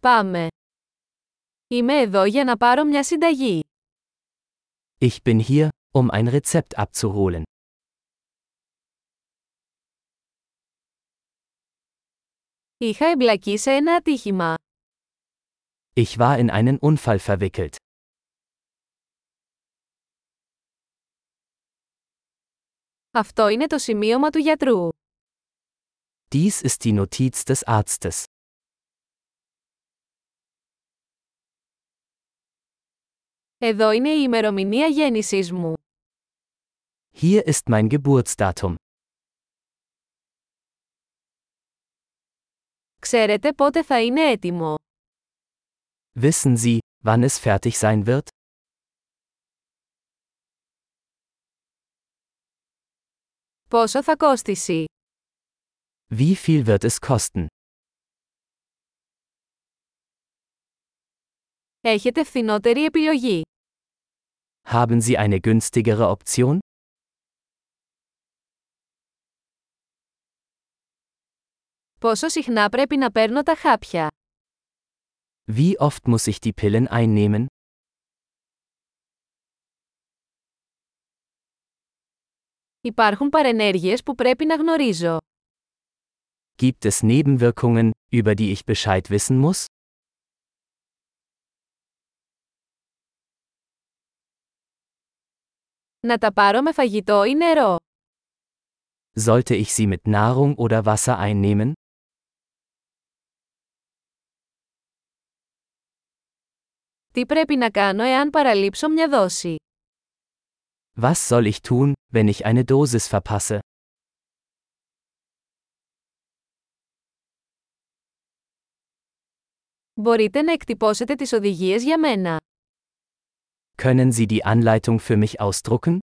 Πάμε. Είμαι εδώ για να πάρω μια συνταγή. Ich bin hier, um ein Rezept abzuholen. Είχα εμπλακεί σε ένα ατύχημα. Ich war in einen Unfall verwickelt. Αυτό είναι το σημείωμα του γιατρού. Dies ist die Notiz des Arztes. Εδώ είναι η ημερομηνία γέννησής μου. Hier ist mein Geburtsdatum. Ξέρετε πότε θα είναι έτοιμο. Wissen Sie, wann es fertig sein wird? Πόσο θα κόστησει. Wie viel wird es kosten? Έχετε φθηνότερη επιλογή. Haben Sie eine günstigere Option? Πόσο συχνά πρέπει να παίρνω τα χάπια. Wie oft muss ich die Pillen einnehmen? Υπάρχουν παρενέργειες που πρέπει να γνωρίζω. Gibt es Nebenwirkungen, über die ich Bescheid wissen muss? Να τα πάρω με φαγητό ή νερό. Sollte ich sie mit Nahrung oder Wasser einnehmen? Τι πρέπει να κάνω εάν παραλείψω μια δόση; Was soll ich tun, wenn ich eine Dosis verpasse? Μπορείτε να εκτυπώσετε τις οδηγίες για μένα. Können Sie die Anleitung für mich ausdrucken?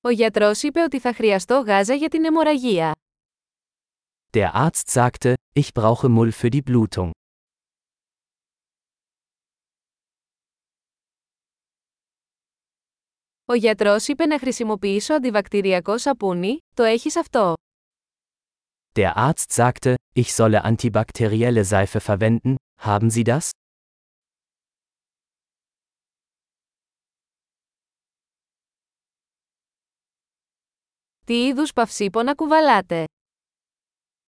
Ο γιατρός είπε ότι θα χρειαστώ γάζα για την αιμορραγία. Der Arzt sagte, ich brauche Mull für die Blutung. Ο γιατρός είπε να χρησιμοποιήσω αντιβακτηριακό σαπούνι, το έχεις αυτό. Der Arzt sagte, ich solle antibakterielle Seife verwenden, haben Sie das? Τι είδους παυσίπονα κουβαλάτε.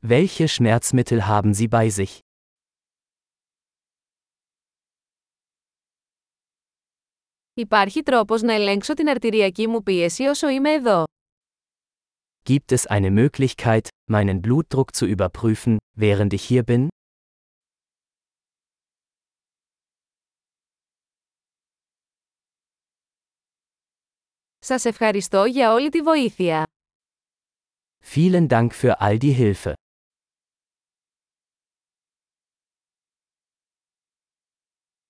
Welche Schmerzmittel haben Sie bei sich? Υπάρχει τρόπος να ελέγξω την αρτηριακή μου πίεση όσο είμαι εδώ. Gibt es eine Möglichkeit, meinen Blutdruck zu überprüfen, während ich hier bin? Σας ευχαριστώ για όλη τη βοήθεια. Vielen Dank für all die Hilfe.